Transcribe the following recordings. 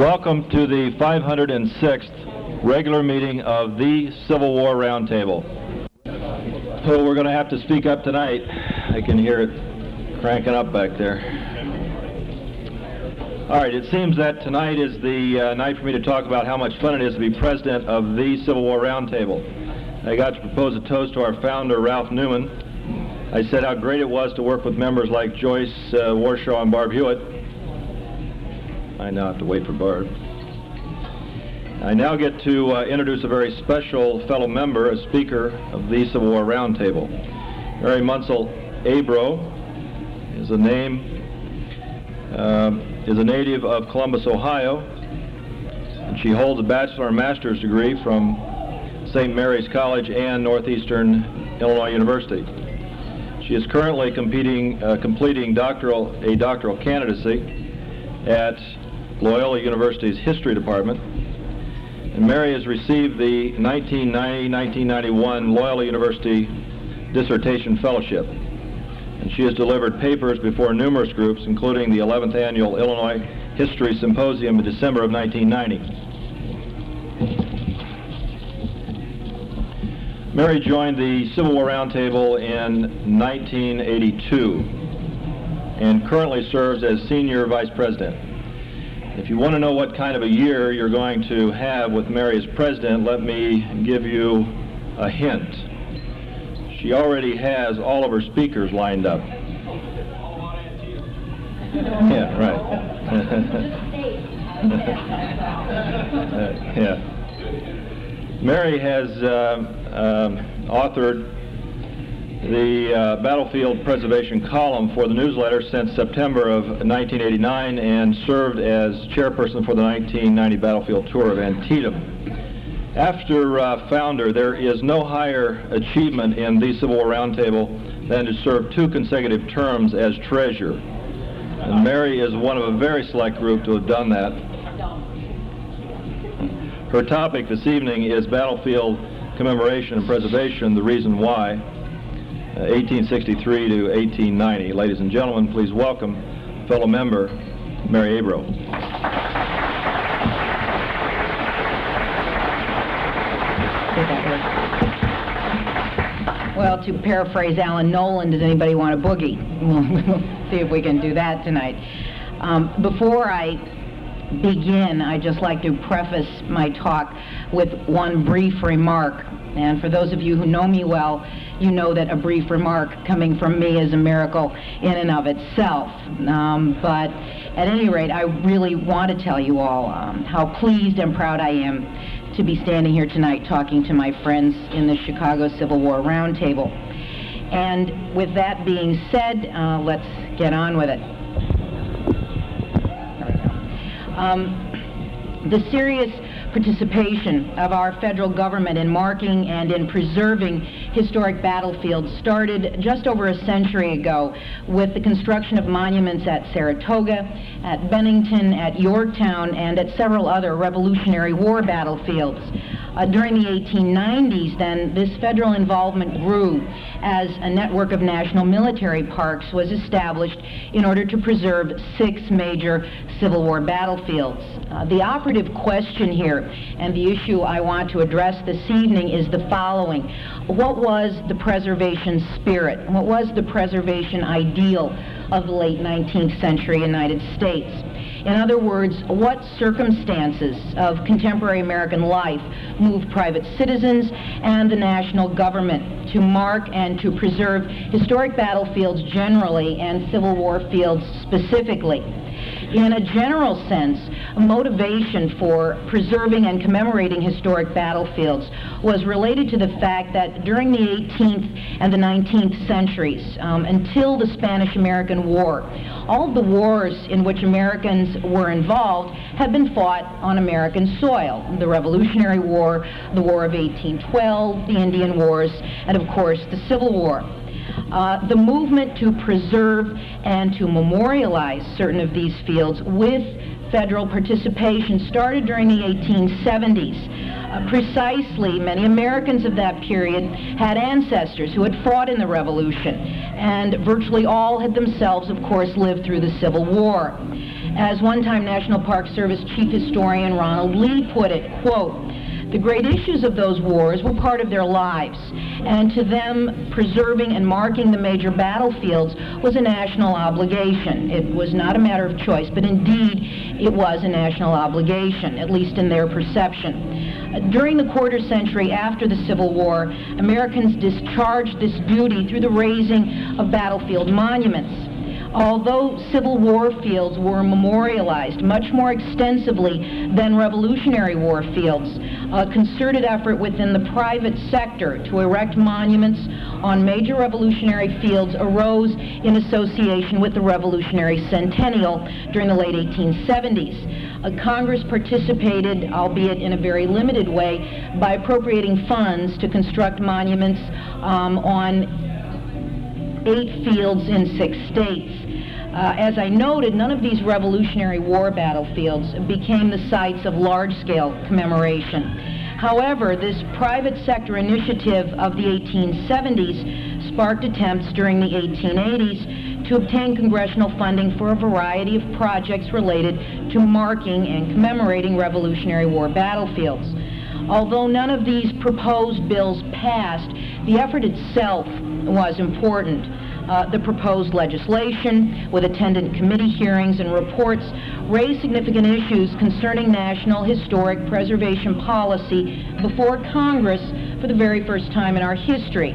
Welcome to the 506th regular meeting of the Civil War Roundtable. So we're going to have to speak up tonight. I can hear it cranking up back there. All right, it seems that tonight is the uh, night for me to talk about how much fun it is to be president of the Civil War Roundtable. I got to propose a toast to our founder, Ralph Newman. I said how great it was to work with members like Joyce uh, Warshaw and Barb Hewitt. I now have to wait for Barb. I now get to uh, introduce a very special fellow member, a speaker of the Civil War Roundtable. Mary Munsell Abroe is a name uh, is a native of Columbus, Ohio, and she holds a bachelor and master's degree from St. Mary's College and Northeastern Illinois University. She is currently competing, uh, completing doctoral, a doctoral candidacy at Loyola University's History Department. And Mary has received the 1990-1991 Loyola University Dissertation Fellowship and she has delivered papers before numerous groups, including the 11th Annual Illinois History Symposium in December of 1990. Mary joined the Civil War Roundtable in 1982 and currently serves as Senior Vice President. If you want to know what kind of a year you're going to have with Mary as President, let me give you a hint she already has all of her speakers lined up. yeah, right. yeah. Mary has uh, um, authored the uh, Battlefield Preservation column for the newsletter since September of 1989 and served as chairperson for the 1990 Battlefield Tour of Antietam. After uh, founder, there is no higher achievement in the Civil War Roundtable than to serve two consecutive terms as treasurer. And Mary is one of a very select group to have done that. Her topic this evening is battlefield commemoration and preservation, the reason why, 1863 to 1890. Ladies and gentlemen, please welcome fellow member Mary Abroe. Well, to paraphrase Alan Nolan, does anybody want a boogie? We'll see if we can do that tonight. Um, before I begin, I'd just like to preface my talk with one brief remark. And for those of you who know me well, you know that a brief remark coming from me is a miracle in and of itself. Um, but at any rate, I really want to tell you all um, how pleased and proud I am to be standing here tonight talking to my friends in the Chicago Civil War Roundtable. And with that being said, uh, let's get on with it. Um, the serious participation of our federal government in marking and in preserving historic battlefields started just over a century ago with the construction of monuments at Saratoga, at Bennington, at Yorktown, and at several other Revolutionary War battlefields. Uh, during the 1890s, then, this federal involvement grew as a network of national military parks was established in order to preserve six major Civil War battlefields. Uh, the operative question here, and the issue I want to address this evening, is the following. What was the preservation spirit? What was the preservation ideal of the late 19th century United States? In other words, what circumstances of contemporary American life moved private citizens and the national government to mark and to preserve historic battlefields generally and Civil War fields specifically? In a general sense, motivation for preserving and commemorating historic battlefields was related to the fact that during the 18th and the 19th centuries, um, until the Spanish-American War, all the wars in which Americans were involved had been fought on American soil. The Revolutionary War, the War of 1812, the Indian Wars, and of course the Civil War. Uh, the movement to preserve and to memorialize certain of these fields with federal participation started during the 1870s. Uh, precisely, many Americans of that period had ancestors who had fought in the Revolution, and virtually all had themselves, of course, lived through the Civil War. As one-time National Park Service Chief Historian Ronald Lee put it, quote, the great issues of those wars were part of their lives, and to them, preserving and marking the major battlefields was a national obligation. It was not a matter of choice, but indeed it was a national obligation, at least in their perception. During the quarter century after the Civil War, Americans discharged this duty through the raising of battlefield monuments. Although Civil War fields were memorialized much more extensively than Revolutionary War fields, a concerted effort within the private sector to erect monuments on major revolutionary fields arose in association with the Revolutionary Centennial during the late 1870s. Uh, Congress participated, albeit in a very limited way, by appropriating funds to construct monuments um, on eight fields in six states. Uh, as I noted, none of these Revolutionary War battlefields became the sites of large-scale commemoration. However, this private sector initiative of the 1870s sparked attempts during the 1880s to obtain congressional funding for a variety of projects related to marking and commemorating Revolutionary War battlefields. Although none of these proposed bills passed, the effort itself was important uh, the proposed legislation with attendant committee hearings and reports raised significant issues concerning national historic preservation policy before Congress for the very first time in our history.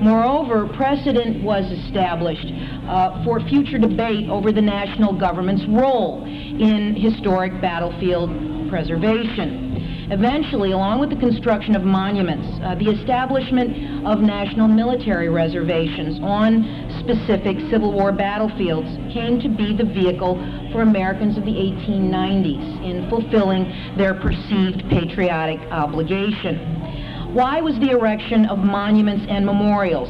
Moreover, precedent was established uh, for future debate over the national government's role in historic battlefield preservation. Eventually, along with the construction of monuments, uh, the establishment of national military reservations on specific Civil War battlefields came to be the vehicle for Americans of the 1890s in fulfilling their perceived patriotic obligation. Why was the erection of monuments and memorials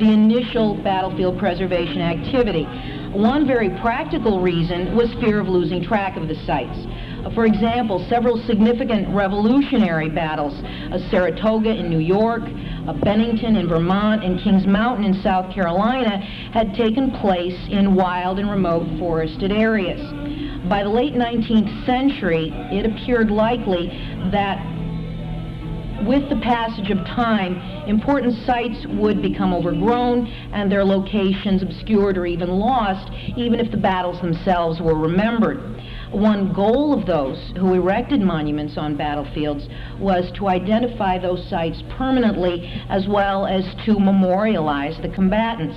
the initial battlefield preservation activity? One very practical reason was fear of losing track of the sites. For example, several significant revolutionary battles, Saratoga in New York, Bennington in Vermont, and Kings Mountain in South Carolina had taken place in wild and remote forested areas. By the late 19th century, it appeared likely that with the passage of time, important sites would become overgrown and their locations obscured or even lost, even if the battles themselves were remembered. One goal of those who erected monuments on battlefields was to identify those sites permanently as well as to memorialize the combatants.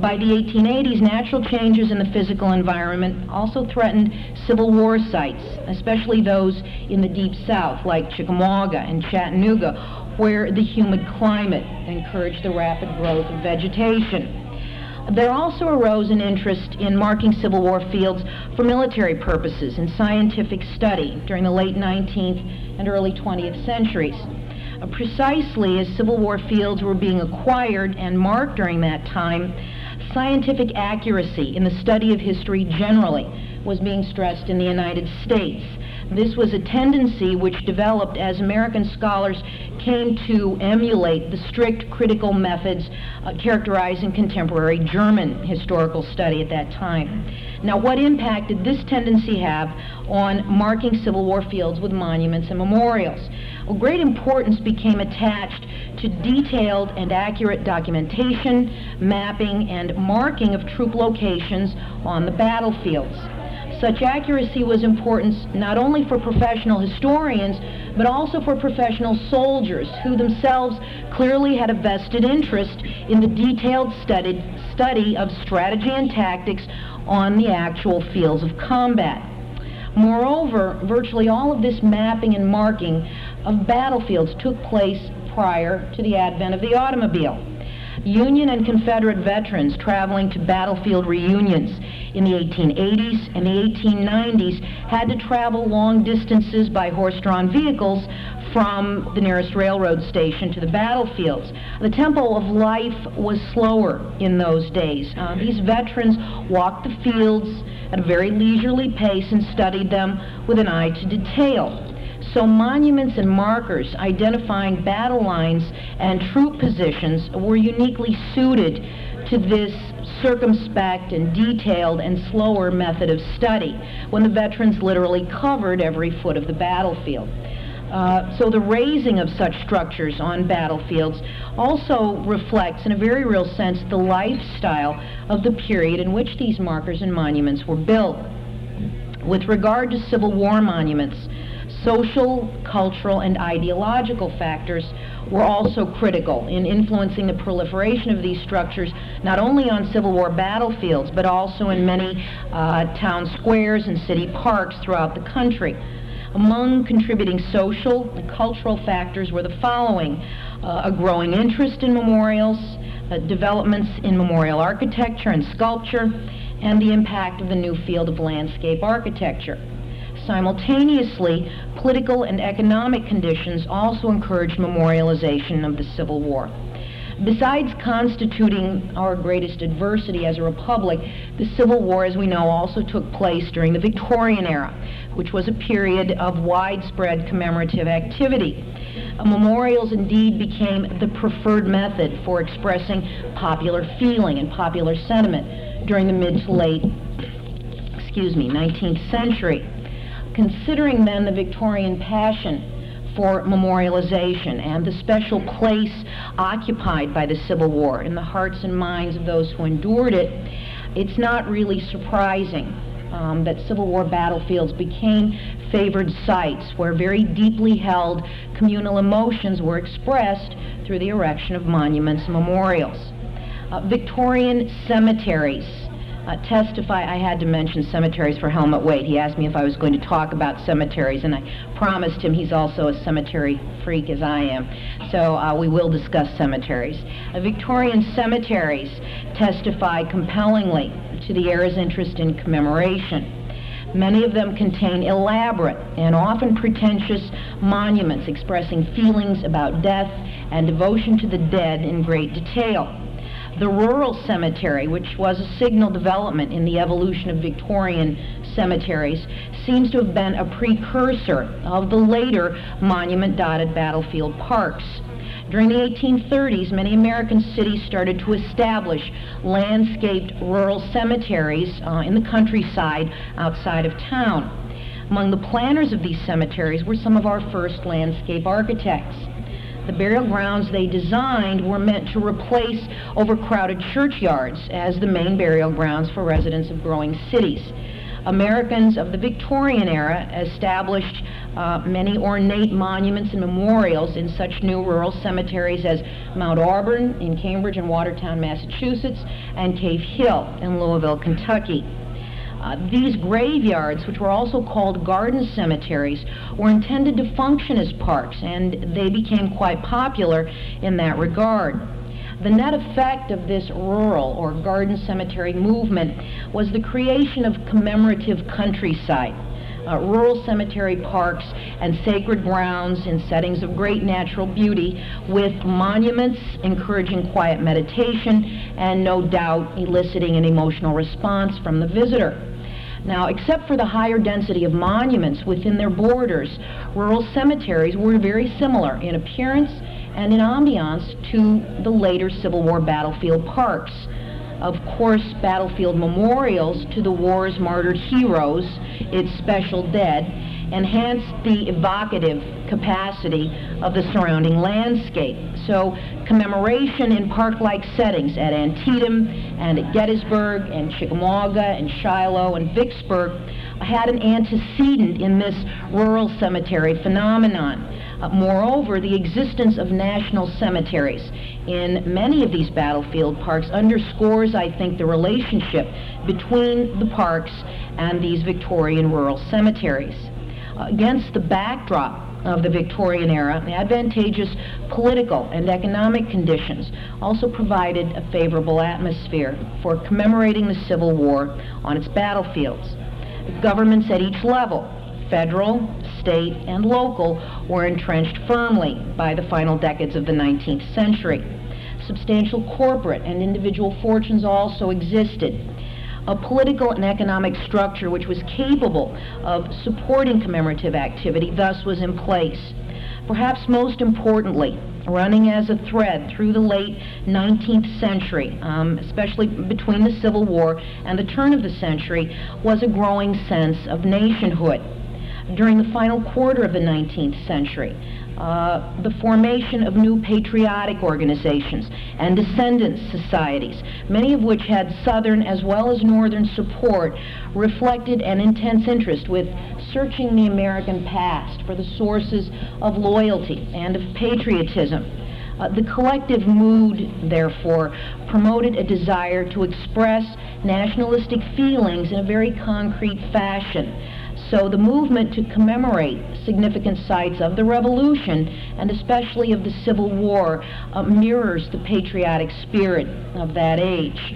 By the 1880s, natural changes in the physical environment also threatened Civil War sites, especially those in the Deep South, like Chickamauga and Chattanooga, where the humid climate encouraged the rapid growth of vegetation. There also arose an interest in marking Civil War fields for military purposes and scientific study during the late 19th and early 20th centuries. Uh, precisely as Civil War fields were being acquired and marked during that time, scientific accuracy in the study of history generally was being stressed in the United States. This was a tendency which developed as American scholars came to emulate the strict critical methods uh, characterizing contemporary German historical study at that time. Now, what impact did this tendency have on marking Civil War fields with monuments and memorials? Well, great importance became attached to detailed and accurate documentation, mapping, and marking of troop locations on the battlefields. Such accuracy was important not only for professional historians, but also for professional soldiers who themselves clearly had a vested interest in the detailed studied, study of strategy and tactics on the actual fields of combat. Moreover, virtually all of this mapping and marking of battlefields took place prior to the advent of the automobile. Union and Confederate veterans traveling to battlefield reunions in the 1880s and the 1890s had to travel long distances by horse-drawn vehicles from the nearest railroad station to the battlefields. The tempo of life was slower in those days. Uh, these veterans walked the fields at a very leisurely pace and studied them with an eye to detail. So monuments and markers identifying battle lines and troop positions were uniquely suited to this circumspect and detailed and slower method of study when the veterans literally covered every foot of the battlefield. Uh, so the raising of such structures on battlefields also reflects, in a very real sense, the lifestyle of the period in which these markers and monuments were built. With regard to Civil War monuments, social, cultural, and ideological factors were also critical in influencing the proliferation of these structures, not only on Civil War battlefields, but also in many uh, town squares and city parks throughout the country. Among contributing social and cultural factors were the following uh, a growing interest in memorials, uh, developments in memorial architecture and sculpture, and the impact of the new field of landscape architecture. Simultaneously, political and economic conditions also encouraged memorialization of the Civil War. Besides constituting our greatest adversity as a republic, the Civil War, as we know, also took place during the Victorian era, which was a period of widespread commemorative activity. Memorials indeed became the preferred method for expressing popular feeling and popular sentiment during the mid to late, excuse me, 19th century. Considering then the Victorian passion for memorialization and the special place occupied by the Civil War in the hearts and minds of those who endured it, it's not really surprising um, that Civil War battlefields became favored sites where very deeply held communal emotions were expressed through the erection of monuments and memorials. Uh, Victorian cemeteries uh, testify, I had to mention cemeteries for Helmut Waite. He asked me if I was going to talk about cemeteries, and I promised him he's also a cemetery freak as I am. So uh, we will discuss cemeteries. Uh, Victorian cemeteries testify compellingly to the era's interest in commemoration. Many of them contain elaborate and often pretentious monuments expressing feelings about death and devotion to the dead in great detail. The rural cemetery, which was a signal development in the evolution of Victorian cemeteries, seems to have been a precursor of the later monument-dotted battlefield parks. During the 1830s, many American cities started to establish landscaped rural cemeteries uh, in the countryside outside of town. Among the planners of these cemeteries were some of our first landscape architects. The burial grounds they designed were meant to replace overcrowded churchyards as the main burial grounds for residents of growing cities. Americans of the Victorian era established uh, many ornate monuments and memorials in such new rural cemeteries as Mount Auburn in Cambridge and Watertown, Massachusetts, and Cave Hill in Louisville, Kentucky. Uh, these graveyards, which were also called garden cemeteries, were intended to function as parks, and they became quite popular in that regard. The net effect of this rural or garden cemetery movement was the creation of commemorative countryside. Uh, rural cemetery parks and sacred grounds in settings of great natural beauty with monuments encouraging quiet meditation and no doubt eliciting an emotional response from the visitor. Now, except for the higher density of monuments within their borders, rural cemeteries were very similar in appearance and in ambiance to the later Civil War battlefield parks. Of course, battlefield memorials to the war's martyred heroes, its special dead, enhanced the evocative capacity of the surrounding landscape. So commemoration in park-like settings at Antietam and at Gettysburg and Chickamauga and Shiloh and Vicksburg had an antecedent in this rural cemetery phenomenon. Uh, moreover, the existence of national cemeteries in many of these battlefield parks underscores, I think, the relationship between the parks and these Victorian rural cemeteries. Against the backdrop of the Victorian era, the advantageous political and economic conditions also provided a favorable atmosphere for commemorating the Civil War on its battlefields. Governments at each level, federal, state, and local, were entrenched firmly by the final decades of the 19th century. Substantial corporate and individual fortunes also existed a political and economic structure which was capable of supporting commemorative activity thus was in place. Perhaps most importantly, running as a thread through the late 19th century, um, especially between the Civil War and the turn of the century, was a growing sense of nationhood. During the final quarter of the 19th century, uh, the formation of new patriotic organizations and descendants societies, many of which had Southern as well as Northern support, reflected an intense interest with searching the American past for the sources of loyalty and of patriotism. Uh, the collective mood, therefore, promoted a desire to express nationalistic feelings in a very concrete fashion. So the movement to commemorate significant sites of the Revolution, and especially of the Civil War, uh, mirrors the patriotic spirit of that age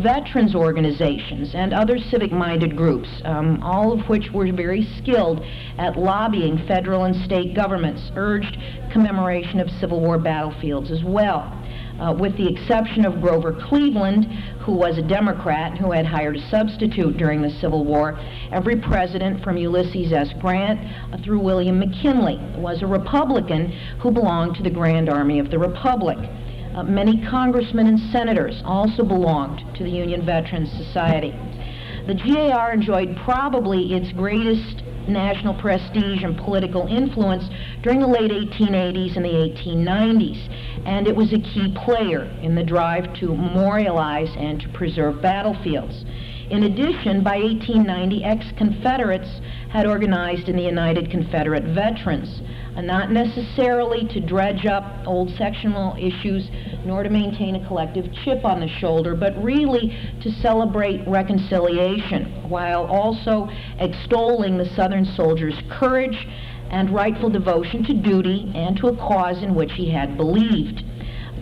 veterans organizations and other civic-minded groups, um, all of which were very skilled at lobbying federal and state governments, urged commemoration of Civil War battlefields as well. Uh, with the exception of Grover Cleveland, who was a Democrat and who had hired a substitute during the Civil War, every president from Ulysses S. Grant uh, through William McKinley was a Republican who belonged to the Grand Army of the Republic. Uh, many congressmen and senators also belonged to the Union Veterans Society. The GAR enjoyed probably its greatest national prestige and political influence during the late 1880s and the 1890s, and it was a key player in the drive to memorialize and to preserve battlefields. In addition, by 1890, ex-Confederates had organized in the United Confederate Veterans, uh, not necessarily to dredge up old sectional issues nor to maintain a collective chip on the shoulder, but really to celebrate reconciliation while also extolling the Southern soldier's courage and rightful devotion to duty and to a cause in which he had believed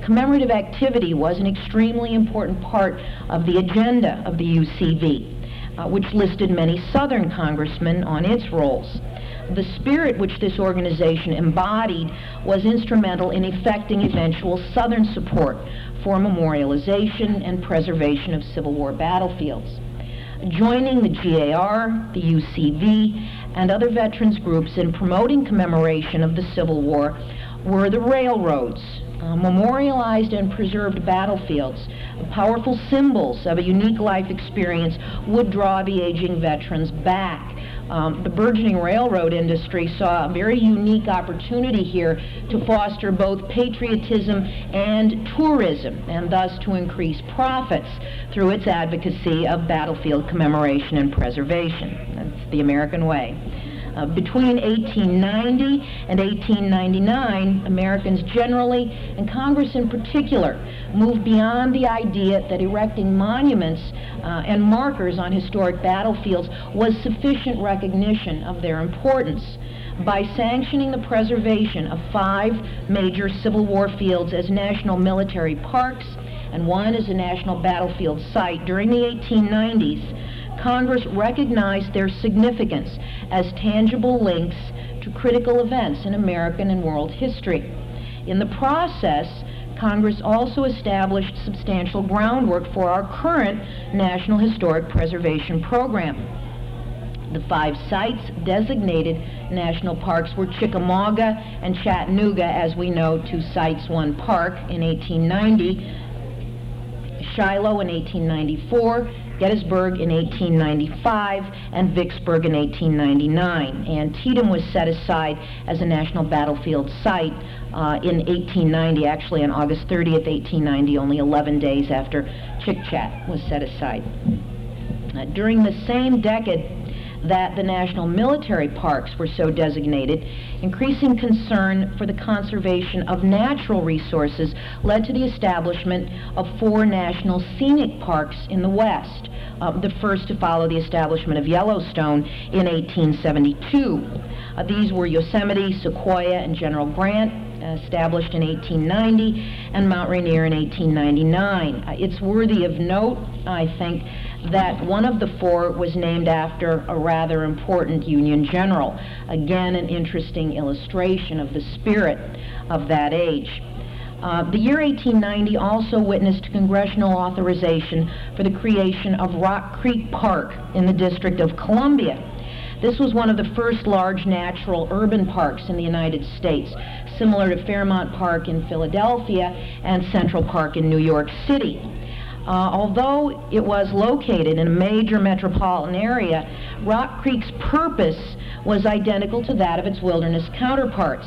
commemorative activity was an extremely important part of the agenda of the UCV, uh, which listed many Southern congressmen on its rolls. The spirit which this organization embodied was instrumental in effecting eventual Southern support for memorialization and preservation of Civil War battlefields. Joining the GAR, the UCV, and other veterans groups in promoting commemoration of the Civil War were the railroads, uh, memorialized and preserved battlefields, powerful symbols of a unique life experience would draw the aging veterans back. Um, the burgeoning railroad industry saw a very unique opportunity here to foster both patriotism and tourism, and thus to increase profits through its advocacy of battlefield commemoration and preservation. That's the American way. Uh, between 1890 and 1899, Americans generally, and Congress in particular, moved beyond the idea that erecting monuments uh, and markers on historic battlefields was sufficient recognition of their importance by sanctioning the preservation of five major Civil War fields as national military parks and one as a national battlefield site during the 1890s, Congress recognized their significance as tangible links to critical events in American and world history. In the process, Congress also established substantial groundwork for our current National Historic Preservation Program. The five sites designated national parks were Chickamauga and Chattanooga, as we know, two sites, one park in 1890, Shiloh in 1894, Gettysburg in 1895, and Vicksburg in 1899. Antietam was set aside as a national battlefield site uh, in 1890, actually on August 30th, 1890, only 11 days after Chick Chat was set aside. Uh, during the same decade, that the national military parks were so designated, increasing concern for the conservation of natural resources led to the establishment of four national scenic parks in the West, uh, the first to follow the establishment of Yellowstone in 1872. Uh, these were Yosemite, Sequoia, and General Grant, established in 1890, and Mount Rainier in 1899. Uh, it's worthy of note, I think, that one of the four was named after a rather important Union general. Again, an interesting illustration of the spirit of that age. Uh, the year 1890 also witnessed congressional authorization for the creation of Rock Creek Park in the District of Columbia. This was one of the first large natural urban parks in the United States, similar to Fairmount Park in Philadelphia and Central Park in New York City. Uh, although it was located in a major metropolitan area, Rock Creek's purpose was identical to that of its wilderness counterparts.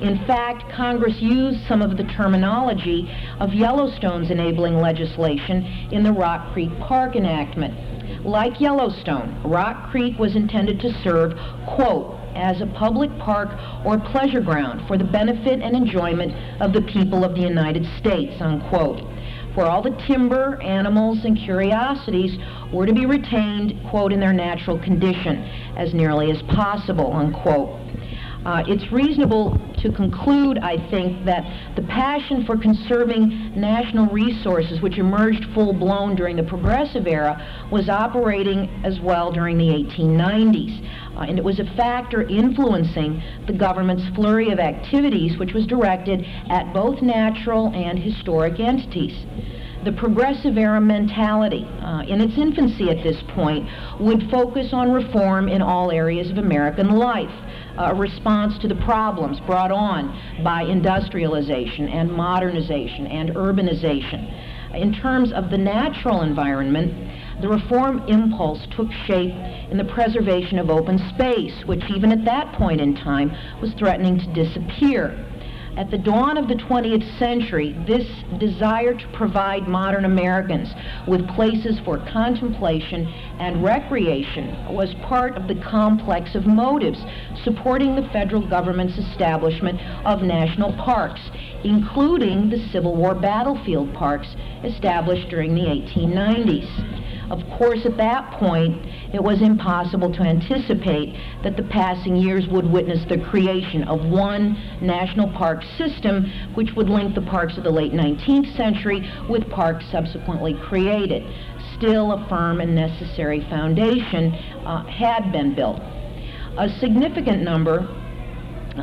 In fact, Congress used some of the terminology of Yellowstone's enabling legislation in the Rock Creek Park enactment. Like Yellowstone, Rock Creek was intended to serve, quote, as a public park or pleasure ground for the benefit and enjoyment of the people of the United States, unquote where all the timber, animals, and curiosities were to be retained, quote, in their natural condition as nearly as possible, unquote. Uh, it's reasonable to conclude, I think, that the passion for conserving national resources, which emerged full blown during the Progressive era, was operating as well during the 1890s. Uh, and it was a factor influencing the government's flurry of activities, which was directed at both natural and historic entities the progressive era mentality, uh, in its infancy at this point, would focus on reform in all areas of American life, a response to the problems brought on by industrialization and modernization and urbanization. In terms of the natural environment, the reform impulse took shape in the preservation of open space, which even at that point in time was threatening to disappear. At the dawn of the 20th century, this desire to provide modern Americans with places for contemplation and recreation was part of the complex of motives supporting the federal government's establishment of national parks, including the Civil War battlefield parks established during the 1890s. Of course, at that point, it was impossible to anticipate that the passing years would witness the creation of one national park system which would link the parks of the late 19th century with parks subsequently created. Still, a firm and necessary foundation uh, had been built. A significant number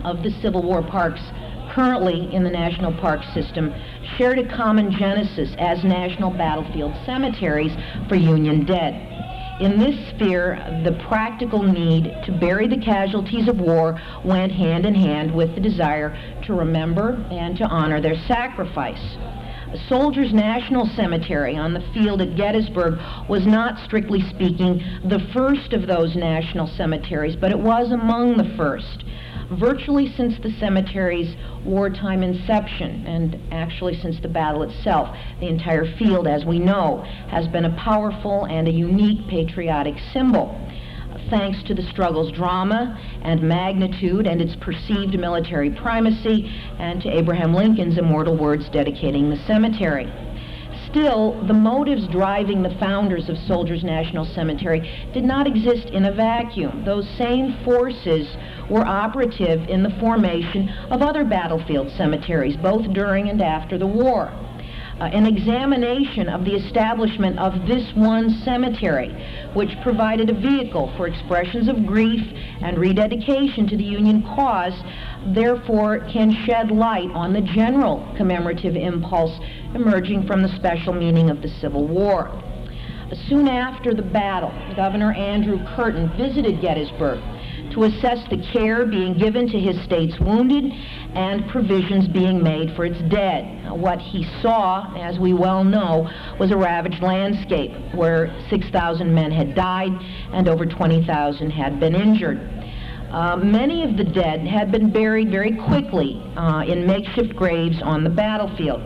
of the Civil War parks currently in the national park system shared a common genesis as national battlefield cemeteries for Union dead. In this sphere, the practical need to bury the casualties of war went hand in hand with the desire to remember and to honor their sacrifice. Soldiers National Cemetery on the field at Gettysburg was not, strictly speaking, the first of those national cemeteries, but it was among the first virtually since the cemetery's wartime inception, and actually since the battle itself. The entire field, as we know, has been a powerful and a unique patriotic symbol. Thanks to the struggle's drama and magnitude and its perceived military primacy, and to Abraham Lincoln's immortal words dedicating the cemetery. Still, the motives driving the founders of Soldiers National Cemetery did not exist in a vacuum. Those same forces were operative in the formation of other battlefield cemeteries, both during and after the war. Uh, an examination of the establishment of this one cemetery, which provided a vehicle for expressions of grief and rededication to the Union cause, therefore can shed light on the general commemorative impulse emerging from the special meaning of the Civil War. Soon after the battle, Governor Andrew Curtin visited Gettysburg to assess the care being given to his state's wounded and provisions being made for its dead. What he saw, as we well know, was a ravaged landscape where 6,000 men had died and over 20,000 had been injured. Uh, many of the dead had been buried very quickly uh, in makeshift graves on the battlefield.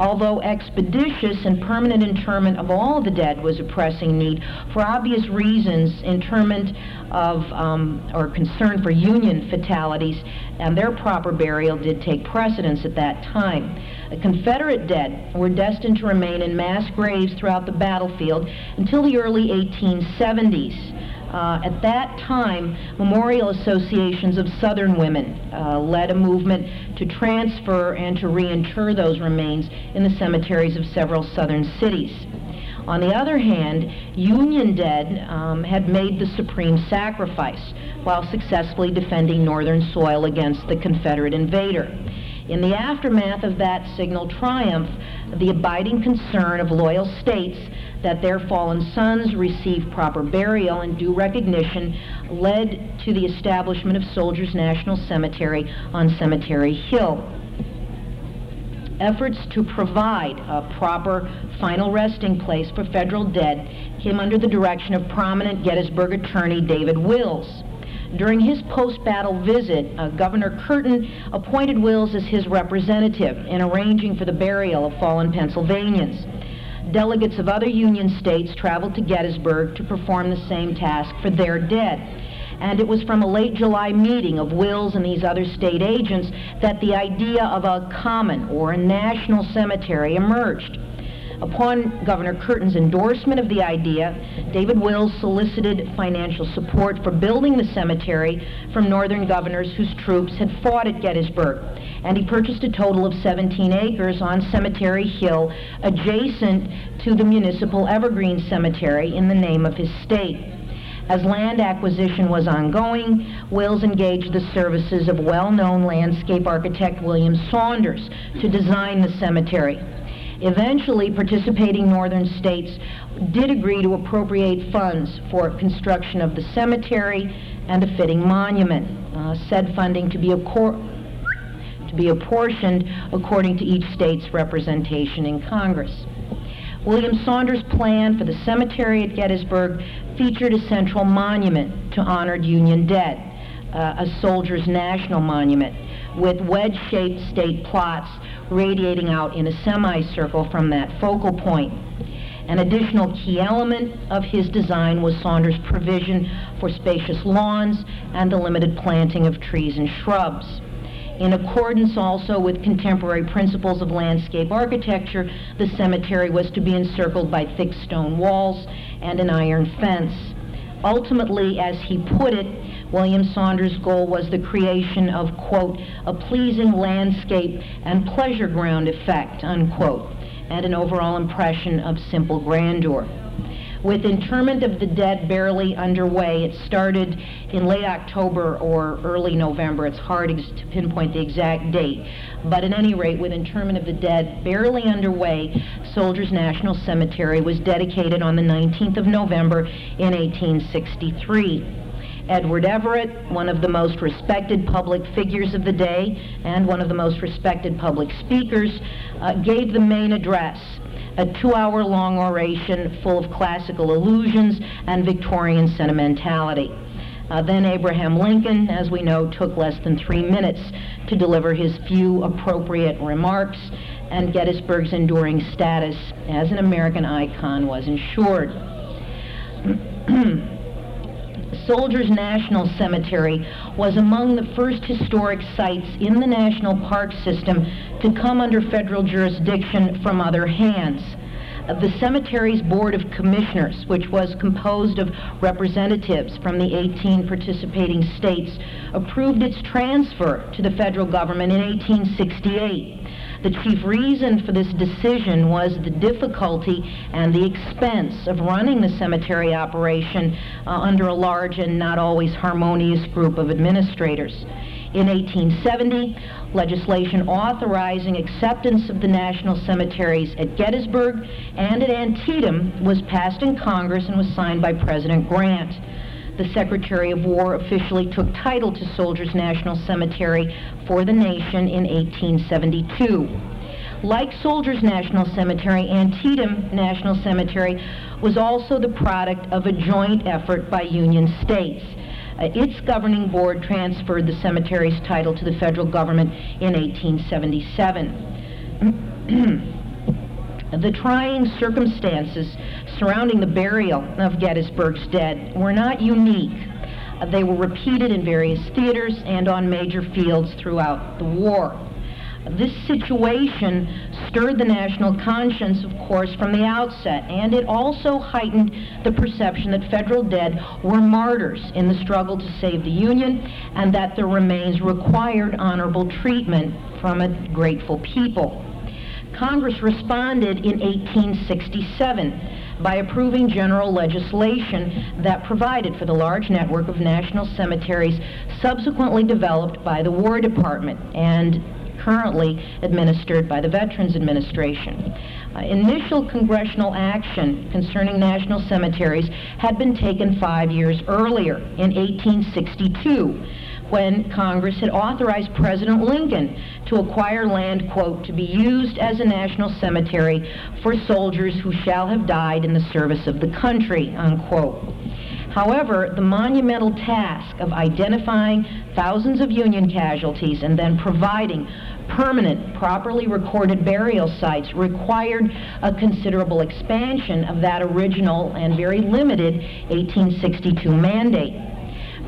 Although expeditious and permanent interment of all the dead was a pressing need, for obvious reasons, interment of um, or concern for Union fatalities and their proper burial did take precedence at that time. The Confederate dead were destined to remain in mass graves throughout the battlefield until the early 1870s. Uh, at that time, memorial associations of Southern women uh, led a movement to transfer and to reinter those remains in the cemeteries of several Southern cities. On the other hand, Union dead um, had made the supreme sacrifice while successfully defending Northern soil against the Confederate invader. In the aftermath of that signal triumph, the abiding concern of loyal states that their fallen sons receive proper burial and due recognition led to the establishment of Soldiers National Cemetery on Cemetery Hill. Efforts to provide a proper final resting place for federal dead came under the direction of prominent Gettysburg attorney David Wills. During his post-battle visit, uh, Governor Curtin appointed Wills as his representative in arranging for the burial of fallen Pennsylvanians. Delegates of other Union states traveled to Gettysburg to perform the same task for their dead. And it was from a late July meeting of Wills and these other state agents that the idea of a common or a national cemetery emerged. Upon Governor Curtin's endorsement of the idea, David Wills solicited financial support for building the cemetery from northern governors whose troops had fought at Gettysburg. And he purchased a total of 17 acres on Cemetery Hill, adjacent to the municipal Evergreen Cemetery in the name of his state. As land acquisition was ongoing, Wills engaged the services of well-known landscape architect William Saunders to design the cemetery. Eventually, participating northern states did agree to appropriate funds for construction of the cemetery and a fitting monument. Uh, said funding to be, to be apportioned according to each state's representation in Congress. William Saunders' plan for the cemetery at Gettysburg featured a central monument to honored Union dead, uh, a soldier's national monument, with wedge-shaped state plots radiating out in a semicircle from that focal point. An additional key element of his design was Saunders' provision for spacious lawns and the limited planting of trees and shrubs. In accordance also with contemporary principles of landscape architecture, the cemetery was to be encircled by thick stone walls and an iron fence. Ultimately, as he put it, William Saunders' goal was the creation of, quote, a pleasing landscape and pleasure ground effect, unquote, and an overall impression of simple grandeur. With interment of the dead barely underway, it started in late October or early November. It's hard to pinpoint the exact date. But at any rate, with interment of the dead barely underway, Soldiers National Cemetery was dedicated on the 19th of November in 1863. Edward Everett, one of the most respected public figures of the day and one of the most respected public speakers, uh, gave the main address, a two-hour long oration full of classical allusions and Victorian sentimentality. Uh, then Abraham Lincoln, as we know, took less than three minutes to deliver his few appropriate remarks, and Gettysburg's enduring status as an American icon was ensured. Soldiers National Cemetery was among the first historic sites in the national park system to come under federal jurisdiction from other hands. Uh, the cemetery's Board of Commissioners, which was composed of representatives from the 18 participating states, approved its transfer to the federal government in 1868. The chief reason for this decision was the difficulty and the expense of running the cemetery operation uh, under a large and not always harmonious group of administrators. In 1870, legislation authorizing acceptance of the national cemeteries at Gettysburg and at Antietam was passed in Congress and was signed by President Grant the Secretary of War officially took title to Soldiers National Cemetery for the nation in 1872. Like Soldiers National Cemetery, Antietam National Cemetery was also the product of a joint effort by Union states. Uh, its governing board transferred the cemetery's title to the federal government in 1877. The trying circumstances surrounding the burial of Gettysburg's dead were not unique. They were repeated in various theaters and on major fields throughout the war. This situation stirred the national conscience, of course, from the outset, and it also heightened the perception that federal dead were martyrs in the struggle to save the Union and that their remains required honorable treatment from a grateful people. Congress responded in 1867 by approving general legislation that provided for the large network of national cemeteries subsequently developed by the War Department and currently administered by the Veterans Administration. Uh, initial congressional action concerning national cemeteries had been taken five years earlier, in 1862, when Congress had authorized President Lincoln to acquire land, quote, to be used as a national cemetery for soldiers who shall have died in the service of the country, unquote. However, the monumental task of identifying thousands of Union casualties and then providing permanent, properly recorded burial sites required a considerable expansion of that original and very limited 1862 mandate.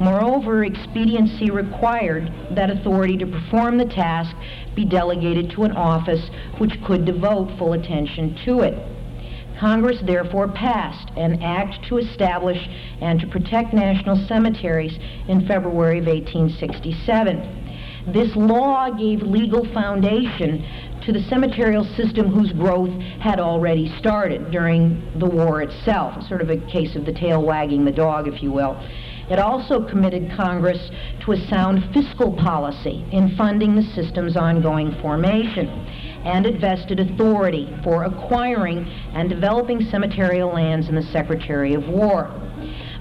Moreover, expediency required that authority to perform the task be delegated to an office which could devote full attention to it. Congress therefore passed an act to establish and to protect national cemeteries in February of 1867. This law gave legal foundation to the cemeterial system whose growth had already started during the war itself, sort of a case of the tail wagging the dog, if you will. It also committed Congress to a sound fiscal policy in funding the system's ongoing formation, and it vested authority for acquiring and developing cemeterial lands in the Secretary of War.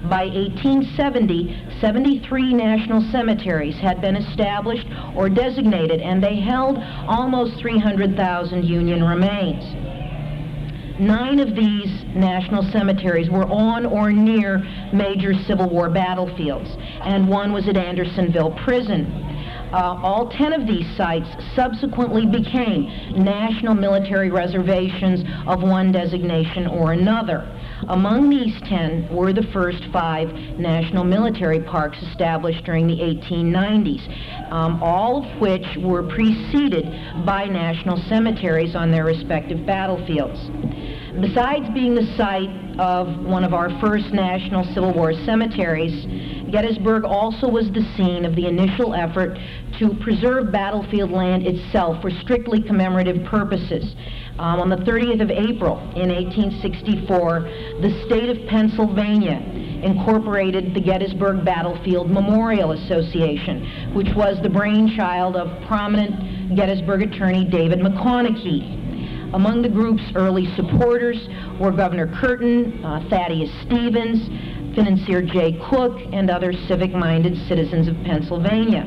By 1870, 73 national cemeteries had been established or designated, and they held almost 300,000 Union remains. Nine of these national cemeteries were on or near major Civil War battlefields, and one was at Andersonville Prison. Uh, all 10 of these sites subsequently became national military reservations of one designation or another. Among these 10 were the first five national military parks established during the 1890s, um, all of which were preceded by national cemeteries on their respective battlefields. Besides being the site of one of our first national Civil War cemeteries, Gettysburg also was the scene of the initial effort to preserve battlefield land itself for strictly commemorative purposes. Um, on the 30th of April in 1864, the state of Pennsylvania incorporated the Gettysburg Battlefield Memorial Association, which was the brainchild of prominent Gettysburg attorney David McConaughy. Among the group's early supporters were Governor Curtin, uh, Thaddeus Stevens, financier Jay Cooke, and other civic-minded citizens of Pennsylvania.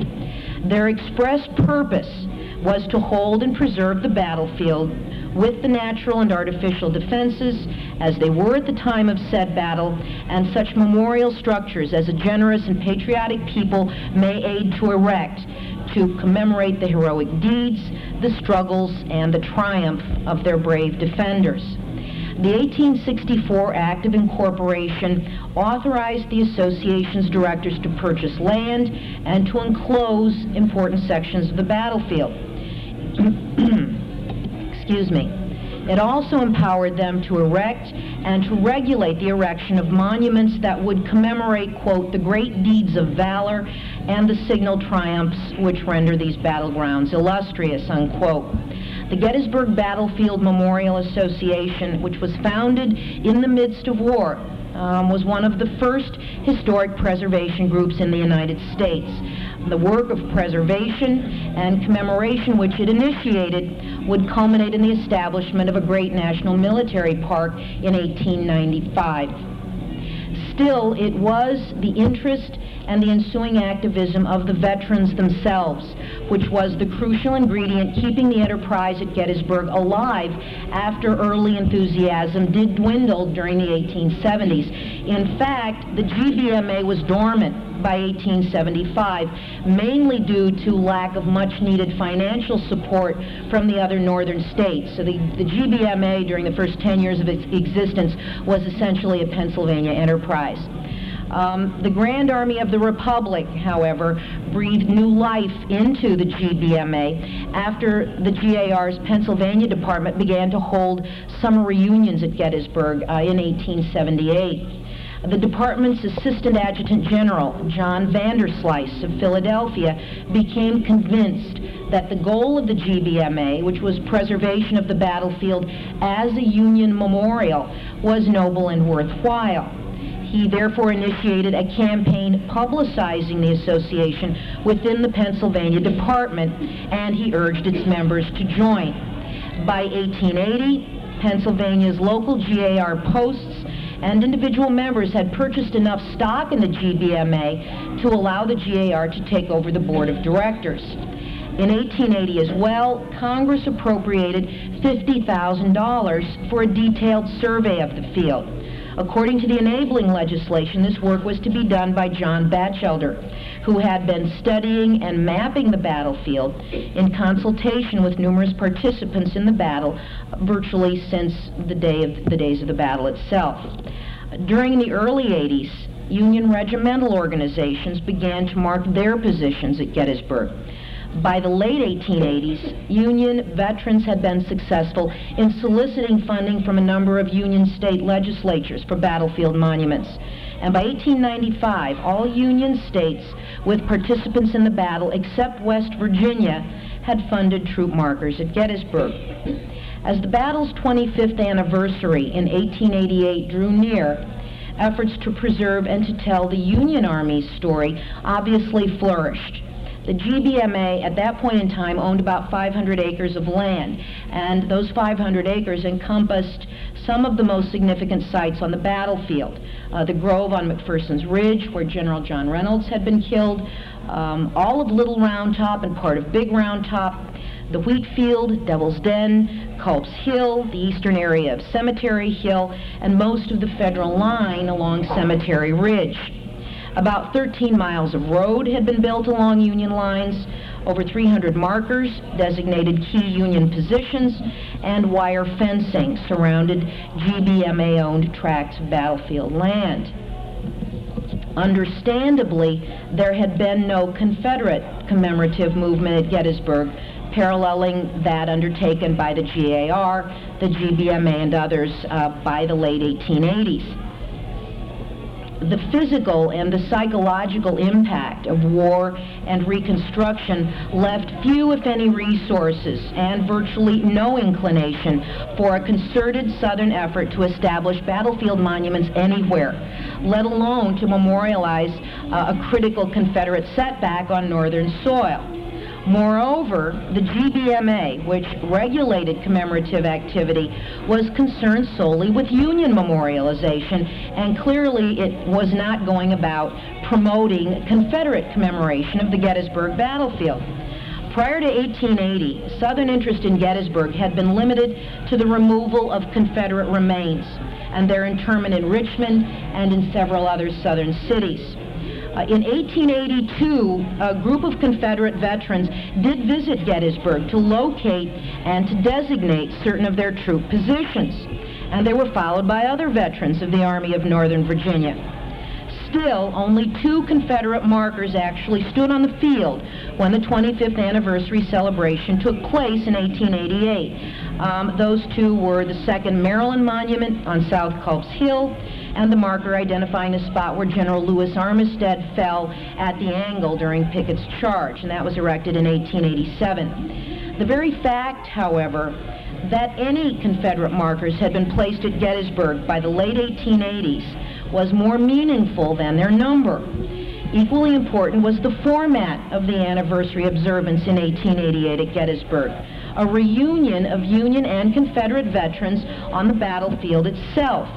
Their express purpose was to hold and preserve the battlefield with the natural and artificial defenses as they were at the time of said battle, and such memorial structures as a generous and patriotic people may aid to erect to commemorate the heroic deeds, the struggles, and the triumph of their brave defenders. The 1864 Act of Incorporation authorized the association's directors to purchase land and to enclose important sections of the battlefield. Excuse me. It also empowered them to erect and to regulate the erection of monuments that would commemorate, quote, the great deeds of valor and the signal triumphs which render these battlegrounds illustrious, unquote. The Gettysburg Battlefield Memorial Association, which was founded in the midst of war, um, was one of the first historic preservation groups in the United States. The work of preservation and commemoration which it initiated would culminate in the establishment of a great national military park in 1895. Still, it was the interest and the ensuing activism of the veterans themselves, which was the crucial ingredient keeping the enterprise at Gettysburg alive after early enthusiasm did dwindle during the 1870s. In fact, the GBMA was dormant by 1875, mainly due to lack of much needed financial support from the other northern states. So the, the GBMA during the first 10 years of its existence was essentially a Pennsylvania enterprise. Um, the Grand Army of the Republic, however, breathed new life into the GBMA after the GAR's Pennsylvania Department began to hold summer reunions at Gettysburg uh, in 1878 the department's assistant adjutant general, John Vanderslice of Philadelphia, became convinced that the goal of the GBMA, which was preservation of the battlefield as a Union memorial, was noble and worthwhile. He therefore initiated a campaign publicizing the association within the Pennsylvania Department, and he urged its members to join. By 1880, Pennsylvania's local GAR posts and individual members had purchased enough stock in the GBMA to allow the GAR to take over the board of directors. In 1880 as well, Congress appropriated $50,000 for a detailed survey of the field. According to the enabling legislation, this work was to be done by John Bachelder, who had been studying and mapping the battlefield in consultation with numerous participants in the battle virtually since the day of the days of the battle itself. During the early 80s, Union regimental organizations began to mark their positions at Gettysburg. By the late 1880s, Union veterans had been successful in soliciting funding from a number of Union state legislatures for battlefield monuments. And by 1895, all Union states with participants in the battle, except West Virginia, had funded troop markers at Gettysburg. As the battle's 25th anniversary in 1888 drew near, efforts to preserve and to tell the Union Army's story obviously flourished. The GBMA at that point in time owned about 500 acres of land, and those 500 acres encompassed some of the most significant sites on the battlefield. Uh, the Grove on McPherson's Ridge, where General John Reynolds had been killed, um, all of Little Round Top and part of Big Round Top, the Wheat Field, Devil's Den, Culp's Hill, the eastern area of Cemetery Hill, and most of the federal line along Cemetery Ridge. About 13 miles of road had been built along Union lines, over 300 markers designated key Union positions, and wire fencing surrounded GBMA-owned tracts of battlefield land. Understandably, there had been no Confederate commemorative movement at Gettysburg paralleling that undertaken by the GAR, the GBMA, and others uh, by the late 1880s the physical and the psychological impact of war and Reconstruction left few, if any, resources and virtually no inclination for a concerted Southern effort to establish battlefield monuments anywhere, let alone to memorialize uh, a critical Confederate setback on Northern soil. Moreover, the GBMA, which regulated commemorative activity, was concerned solely with Union memorialization, and clearly it was not going about promoting Confederate commemoration of the Gettysburg battlefield. Prior to 1880, Southern interest in Gettysburg had been limited to the removal of Confederate remains and their interment in Richmond and in several other Southern cities. Uh, in 1882, a group of Confederate veterans did visit Gettysburg to locate and to designate certain of their troop positions, and they were followed by other veterans of the Army of Northern Virginia. Still, only two Confederate markers actually stood on the field when the 25th anniversary celebration took place in 1888. Um, those two were the 2nd Maryland Monument on South Culp's Hill and the marker identifying the spot where General Lewis Armistead fell at the angle during Pickett's charge, and that was erected in 1887. The very fact, however, that any Confederate markers had been placed at Gettysburg by the late 1880s was more meaningful than their number. Equally important was the format of the anniversary observance in 1888 at Gettysburg, a reunion of Union and Confederate veterans on the battlefield itself.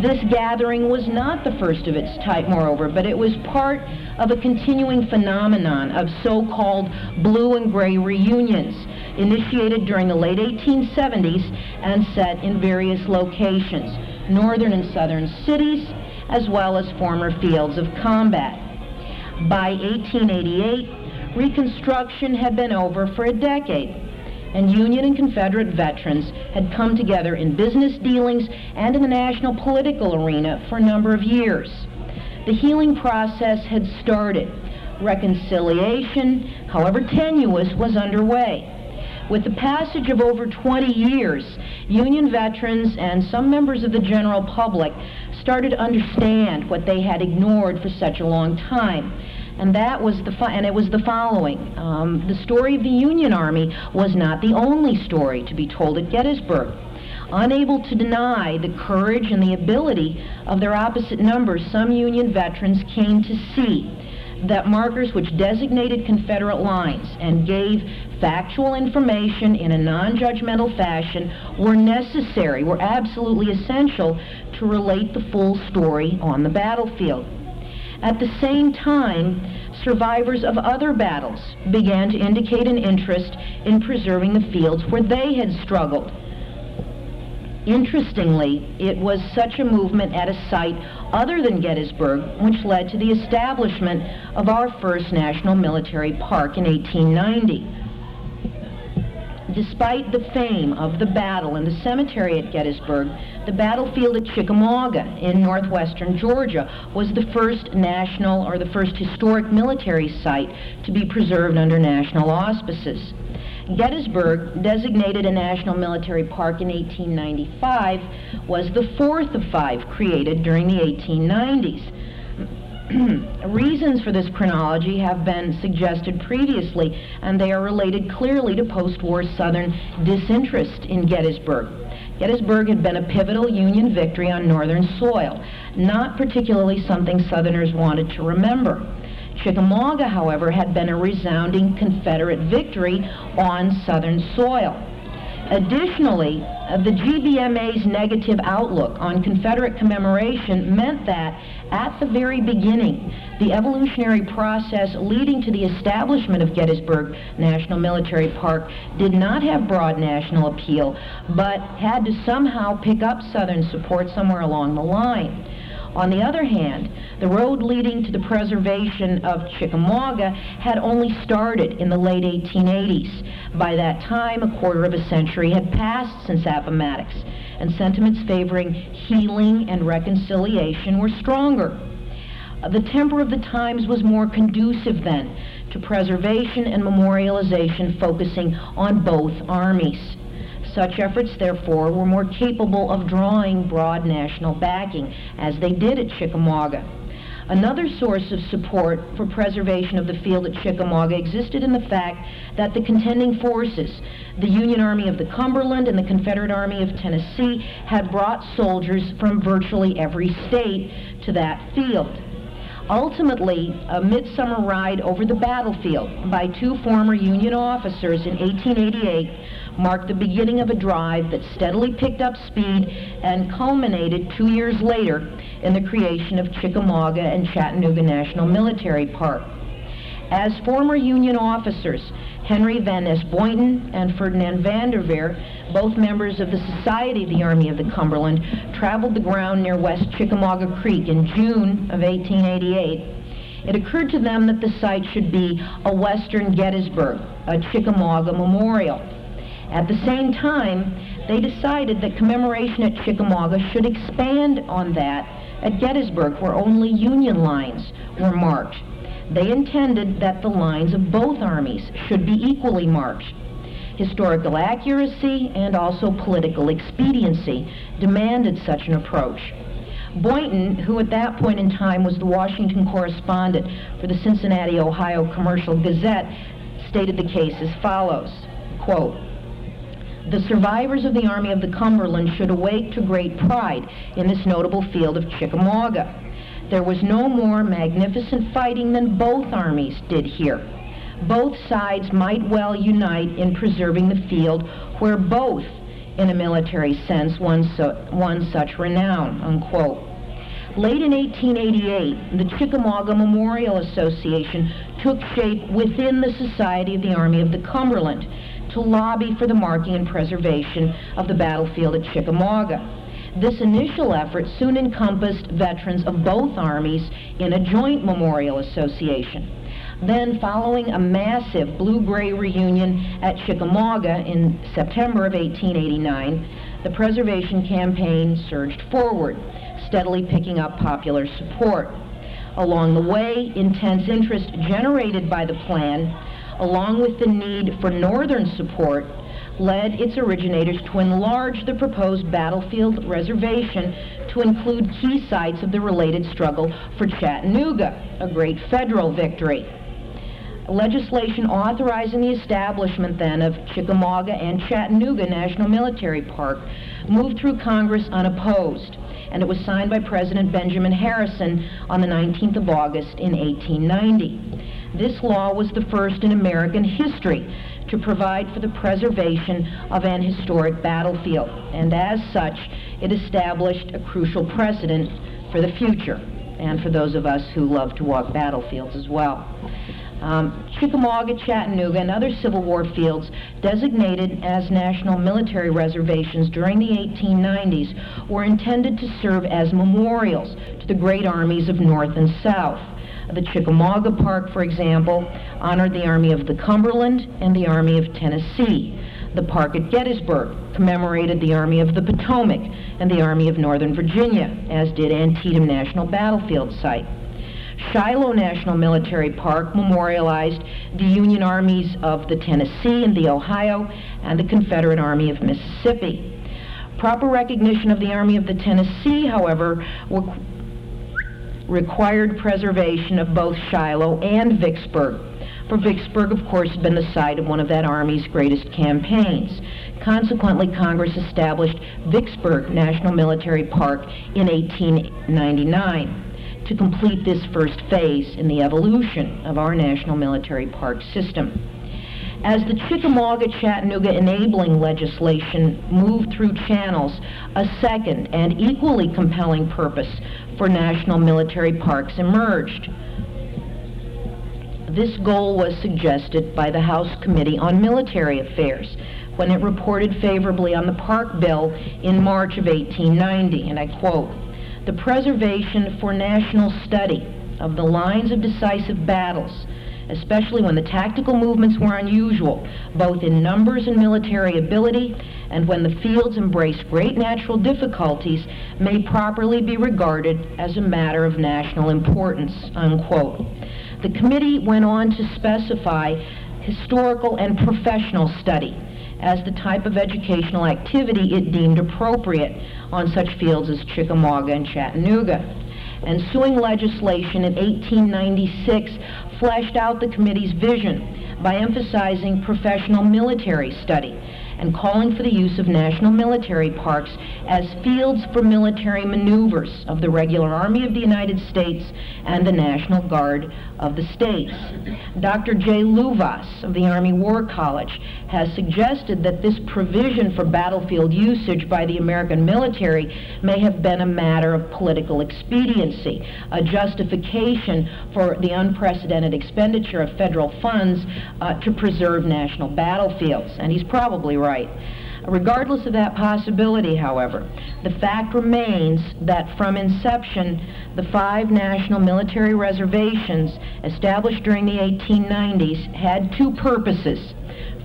This gathering was not the first of its type, moreover, but it was part of a continuing phenomenon of so-called blue and gray reunions, initiated during the late 1870s and set in various locations, northern and southern cities, as well as former fields of combat. By 1888, Reconstruction had been over for a decade and Union and Confederate veterans had come together in business dealings and in the national political arena for a number of years. The healing process had started. Reconciliation, however tenuous, was underway. With the passage of over 20 years, Union veterans and some members of the general public started to understand what they had ignored for such a long time and that was the and it was the following: um, the story of the Union Army was not the only story to be told at Gettysburg. Unable to deny the courage and the ability of their opposite numbers, some Union veterans came to see that markers which designated Confederate lines and gave factual information in a non-judgmental fashion were necessary, were absolutely essential to relate the full story on the battlefield. At the same time, survivors of other battles began to indicate an interest in preserving the fields where they had struggled. Interestingly, it was such a movement at a site other than Gettysburg which led to the establishment of our first national military park in 1890. Despite the fame of the battle and the cemetery at Gettysburg, the battlefield at Chickamauga in northwestern Georgia was the first national or the first historic military site to be preserved under national auspices. Gettysburg, designated a national military park in 1895, was the fourth of five created during the 1890s. Reasons for this chronology have been suggested previously, and they are related clearly to post-war Southern disinterest in Gettysburg. Gettysburg had been a pivotal Union victory on Northern soil, not particularly something Southerners wanted to remember. Chickamauga, however, had been a resounding Confederate victory on Southern soil. Additionally, uh, the GBMA's negative outlook on Confederate commemoration meant that, at the very beginning, the evolutionary process leading to the establishment of Gettysburg National Military Park did not have broad national appeal, but had to somehow pick up Southern support somewhere along the line. On the other hand, the road leading to the preservation of Chickamauga had only started in the late 1880s. By that time, a quarter of a century had passed since Appomattox, and sentiments favoring healing and reconciliation were stronger. Uh, the temper of the times was more conducive then to preservation and memorialization focusing on both armies. Such efforts, therefore, were more capable of drawing broad national backing, as they did at Chickamauga. Another source of support for preservation of the field at Chickamauga existed in the fact that the contending forces, the Union Army of the Cumberland and the Confederate Army of Tennessee, had brought soldiers from virtually every state to that field. Ultimately, a midsummer ride over the battlefield by two former Union officers in 1888 marked the beginning of a drive that steadily picked up speed and culminated two years later in the creation of Chickamauga and Chattanooga National Military Park. As former Union officers, Henry Van Ness Boynton and Ferdinand Vanderveer, both members of the Society of the Army of the Cumberland, traveled the ground near West Chickamauga Creek in June of 1888 it occurred to them that the site should be a Western Gettysburg, a Chickamauga memorial. At the same time, they decided that commemoration at Chickamauga should expand on that at Gettysburg, where only Union lines were marked. They intended that the lines of both armies should be equally marked. Historical accuracy and also political expediency demanded such an approach. Boynton, who at that point in time was the Washington correspondent for the Cincinnati, Ohio Commercial Gazette, stated the case as follows, quote, the survivors of the Army of the Cumberland should awake to great pride in this notable field of Chickamauga. There was no more magnificent fighting than both armies did here. Both sides might well unite in preserving the field where both, in a military sense, won, won such renown, unquote. Late in 1888, the Chickamauga Memorial Association took shape within the Society of the Army of the Cumberland to lobby for the marking and preservation of the battlefield at Chickamauga. This initial effort soon encompassed veterans of both armies in a joint memorial association. Then, following a massive blue-gray reunion at Chickamauga in September of 1889, the preservation campaign surged forward, steadily picking up popular support. Along the way, intense interest generated by the plan along with the need for northern support, led its originators to enlarge the proposed battlefield reservation to include key sites of the related struggle for Chattanooga, a great federal victory. Legislation authorizing the establishment then of Chickamauga and Chattanooga National Military Park moved through Congress unopposed. and it was signed by President Benjamin Harrison on the 19th of August in 1890. This law was the first in American history to provide for the preservation of an historic battlefield, and as such, it established a crucial precedent for the future and for those of us who love to walk battlefields as well. Um, Chickamauga, Chattanooga, and other Civil War fields designated as national military reservations during the 1890s were intended to serve as memorials to the great armies of North and South. The Chickamauga Park, for example, honored the Army of the Cumberland and the Army of Tennessee. The park at Gettysburg commemorated the Army of the Potomac and the Army of Northern Virginia, as did Antietam National Battlefield Site. Shiloh National Military Park memorialized the Union armies of the Tennessee and the Ohio and the Confederate Army of Mississippi. Proper recognition of the Army of the Tennessee, however, required preservation of both Shiloh and Vicksburg. For Vicksburg, of course, had been the site of one of that Army's greatest campaigns. Consequently, Congress established Vicksburg National Military Park in 1899 to complete this first phase in the evolution of our national military park system. As the Chickamauga-Chattanooga enabling legislation moved through channels, a second and equally compelling purpose for national military parks emerged. This goal was suggested by the House Committee on Military Affairs when it reported favorably on the Park Bill in March of 1890, and I quote, the preservation for national study of the lines of decisive battles, especially when the tactical movements were unusual, both in numbers and military ability, and when the fields embraced great natural difficulties, may properly be regarded as a matter of national importance, unquote. The committee went on to specify historical and professional study as the type of educational activity it deemed appropriate on such fields as Chickamauga and Chattanooga. Ensuing legislation in 1896 fleshed out the committee's vision by emphasizing professional military study and calling for the use of national military parks as fields for military maneuvers of the regular Army of the United States and the National Guard of the states. Dr. Jay Luvaas of the Army War College has suggested that this provision for battlefield usage by the American military may have been a matter of political expediency, a justification for the unprecedented expenditure of federal funds uh, to preserve national battlefields. And he's probably right. Regardless of that possibility, however, the fact remains that from inception, the five national military reservations established during the 1890s had two purposes.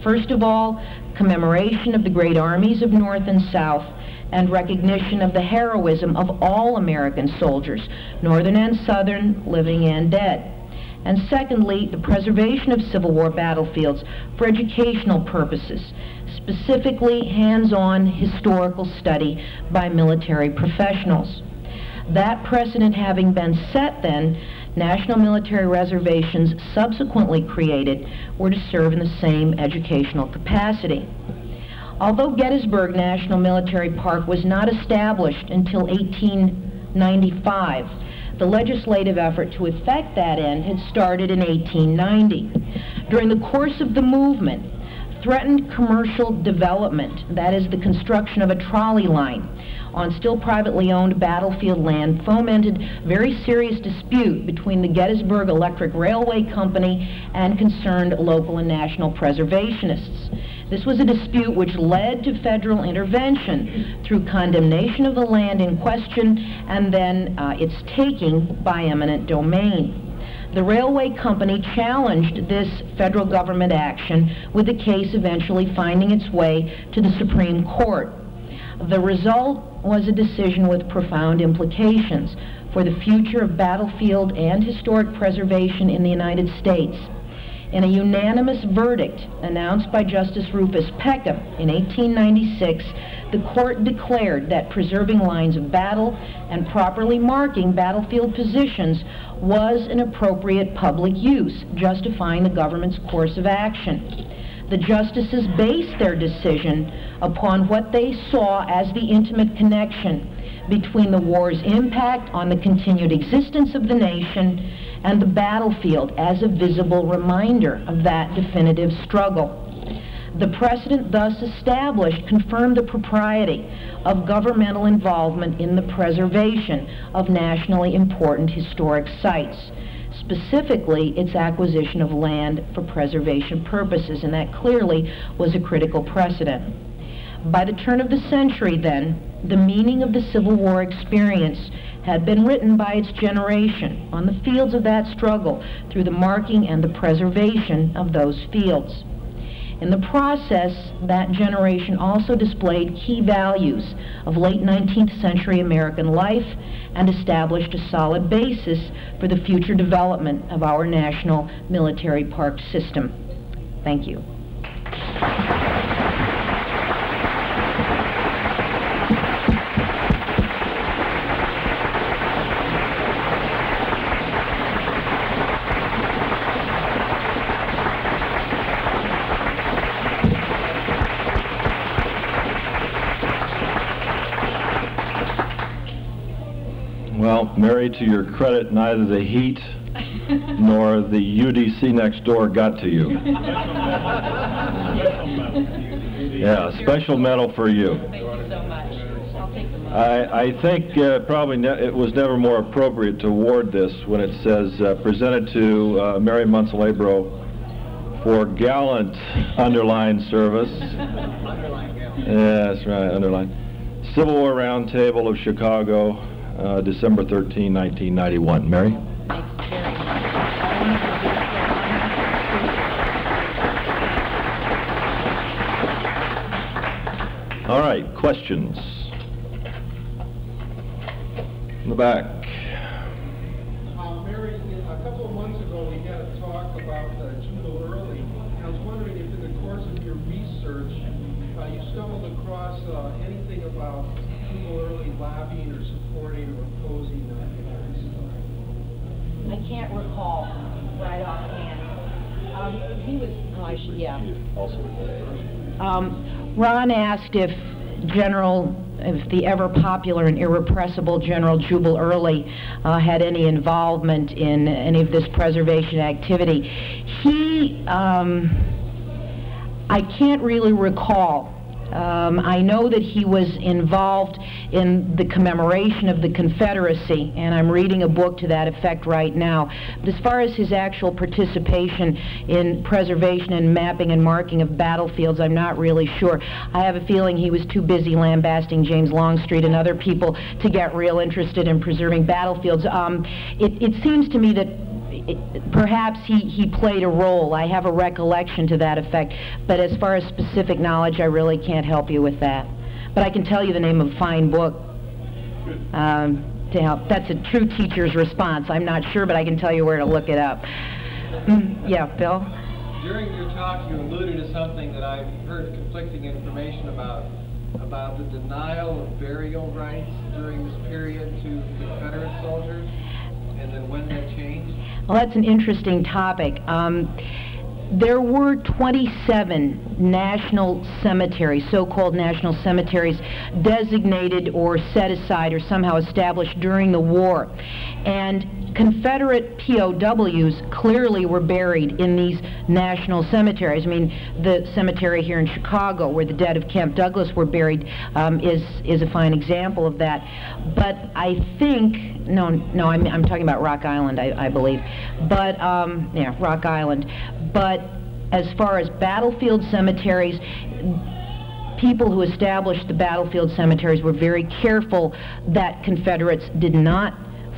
First of all, commemoration of the great armies of North and South and recognition of the heroism of all American soldiers, Northern and Southern, living and dead. And secondly, the preservation of Civil War battlefields for educational purposes, specifically hands-on historical study by military professionals. That precedent having been set then, national military reservations subsequently created were to serve in the same educational capacity. Although Gettysburg National Military Park was not established until 1895, the legislative effort to effect that end had started in 1890. During the course of the movement, threatened commercial development, that is the construction of a trolley line on still privately owned battlefield land, fomented very serious dispute between the Gettysburg Electric Railway Company and concerned local and national preservationists. This was a dispute which led to federal intervention through condemnation of the land in question and then uh, its taking by eminent domain. The railway company challenged this federal government action with the case eventually finding its way to the Supreme Court. The result was a decision with profound implications for the future of battlefield and historic preservation in the United States. In a unanimous verdict announced by Justice Rufus Peckham in 1896, the court declared that preserving lines of battle and properly marking battlefield positions was an appropriate public use, justifying the government's course of action. The justices based their decision upon what they saw as the intimate connection between the war's impact on the continued existence of the nation and the battlefield as a visible reminder of that definitive struggle. The precedent thus established confirmed the propriety of governmental involvement in the preservation of nationally important historic sites, specifically its acquisition of land for preservation purposes, and that clearly was a critical precedent. By the turn of the century, then, the meaning of the Civil War experience had been written by its generation on the fields of that struggle through the marking and the preservation of those fields. In the process, that generation also displayed key values of late 19th century American life and established a solid basis for the future development of our national military park system. Thank you. Mary, to your credit, neither the heat nor the UDC next door got to you. Yeah, special medal for you. Thank you so much. I'll take the I, I think uh, probably ne- it was never more appropriate to award this when it says uh, presented to uh, Mary Munsell Abroe for gallant underlined service. Yes, right, underlined. Civil War Roundtable of Chicago, uh, December 13, 1991. Mary? All right, questions? In the back. Uh, Mary, a couple of months ago, we had a talk about uh, Jubal Early. I was wondering if in the course of your research, uh, you stumbled across uh, anything about Jubal Early lobbying or supporting or opposing uh, Hillary I can't recall right offhand. Um, he was, oh, I yeah. Um, Ron asked if General, if the ever popular and irrepressible General Jubal Early uh, had any involvement in any of this preservation activity. He, um, I can't really recall. Um, I know that he was involved in the commemoration of the Confederacy, and I'm reading a book to that effect right now. But as far as his actual participation in preservation and mapping and marking of battlefields, I'm not really sure. I have a feeling he was too busy lambasting James Longstreet and other people to get real interested in preserving battlefields. Um, it, it seems to me that perhaps he, he played a role. I have a recollection to that effect. But as far as specific knowledge, I really can't help you with that. But I can tell you the name of a fine book um, to help. That's a true teacher's response. I'm not sure, but I can tell you where to look it up. Mm, yeah, Bill? During your talk, you alluded to something that I've heard conflicting information about, about the denial of burial rights during this period to Confederate soldiers, and then when that changed. Well, that's an interesting topic. Um, there were 27 national cemeteries, so-called national cemeteries, designated or set aside or somehow established during the war. And Confederate POWs clearly were buried in these national cemeteries. I mean, the cemetery here in Chicago, where the dead of Camp Douglas were buried, um, is is a fine example of that. But I think no, no, I'm I'm talking about Rock Island, I, I believe. But um, yeah, Rock Island. But as far as battlefield cemeteries, people who established the battlefield cemeteries were very careful that Confederates did not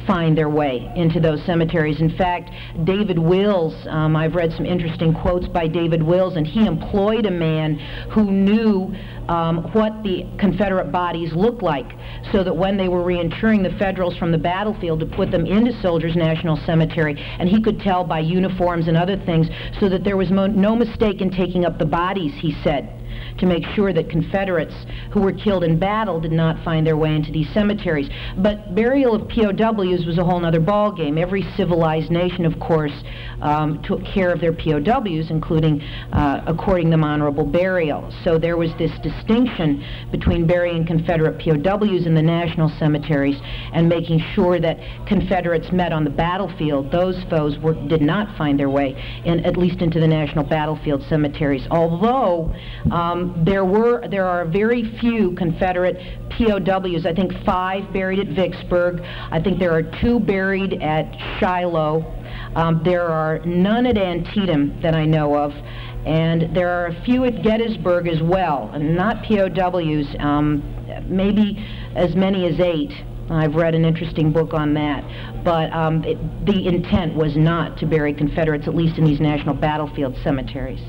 find their way into those cemeteries. In fact, David Wills, um, I've read some interesting quotes by David Wills, and he employed a man who knew um, what the Confederate bodies looked like, so that when they were reinterring the Federals from the battlefield to put them into Soldiers National Cemetery, and he could tell by uniforms and other things, so that there was no mistake in taking up the bodies, he said. To make sure that Confederates who were killed in battle did not find their way into these cemeteries. But burial of POWs was a whole other ballgame. Every civilized nation, of course, um, took care of their POWs, including uh, according them honorable burial. So there was this distinction between burying Confederate POWs in the national cemeteries and making sure that Confederates met on the battlefield. Those foes were, did not find their way in, at least into the national battlefield cemeteries. Although um, there were, there are very few Confederate POWs. I think five buried at Vicksburg. I think there are two buried at Shiloh. Um, there are none at Antietam that I know of, and there are a few at Gettysburg as well, not POWs, um, maybe as many as eight. I've read an interesting book on that. But um, it, the intent was not to bury Confederates, at least in these national battlefield cemeteries.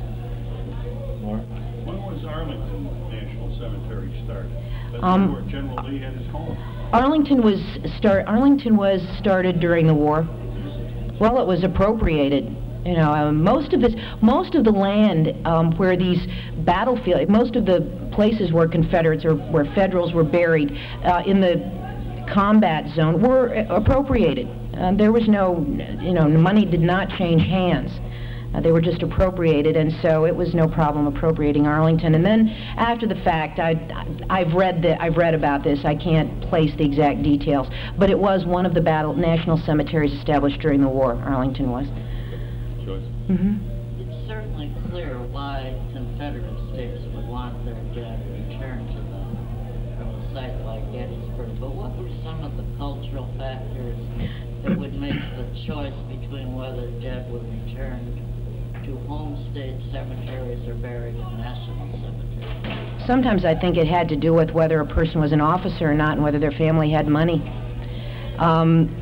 Mark? When was Arlington National Cemetery started? That's Um, where General Lee had his home. Arlington was start. Arlington was started during the war. Well, it was appropriated. You know, um, most of this, most of the land um, where these battlefield, most of the places where Confederates or where Federals were buried uh, in the combat zone were appropriated. Uh, there was no, you know, money did not change hands. Uh, they were just appropriated, and so it was no problem appropriating Arlington. And then after the fact, I, I've read that I've read about this. I can't place the exact details, but it was one of the battle national cemeteries established during the war. Arlington was. Joyce? hmm It's certainly clear why Confederate states would want their dead returned to them from a site like Gettysburg. But what were some of the cultural factors that would make the choice between whether dead were returned to home state cemeteries or buried in national cemeteries? Sometimes I think it had to do with whether a person was an officer or not, and whether their family had money. Um,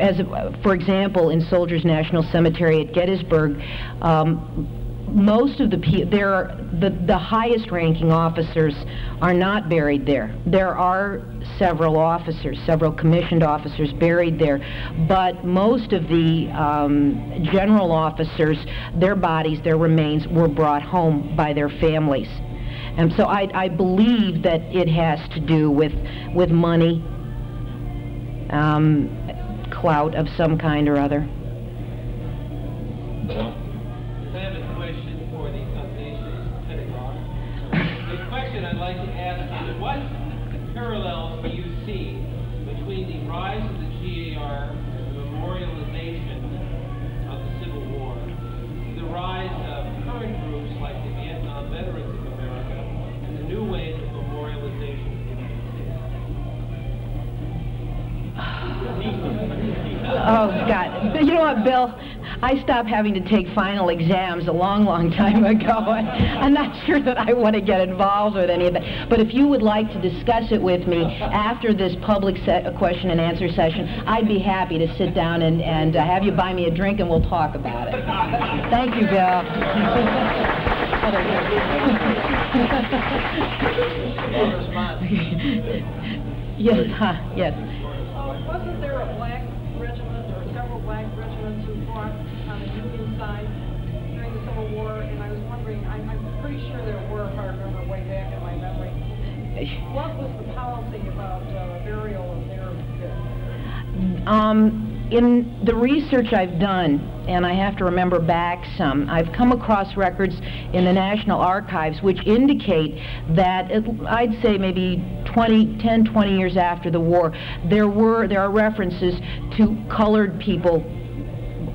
as for example, in Soldiers National Cemetery at Gettysburg, um, most of the pe- there are the the highest ranking officers are not buried there. There are several officers, several commissioned officers buried there, but most of the um, general officers, their bodies, their remains were brought home by their families. And so I, I believe that it has to do with with money, um, clout of some kind or other. Oh God! You know what, Bill? I stopped having to take final exams a long, long time ago. I'm not sure that I want to get involved with any of that. But if you would like to discuss it with me after this public se- question and answer session, I'd be happy to sit down and, and uh, have you buy me a drink and we'll talk about it. Thank you, Bill. yes, huh, yes. Uh, Wasn't there a What was the policy about uh, burial of their? Um, in the research I've done, and I have to remember back some, I've come across records in the National Archives which indicate that it, I'd say maybe 20, 10, 20 years after the war, there were there are references to colored people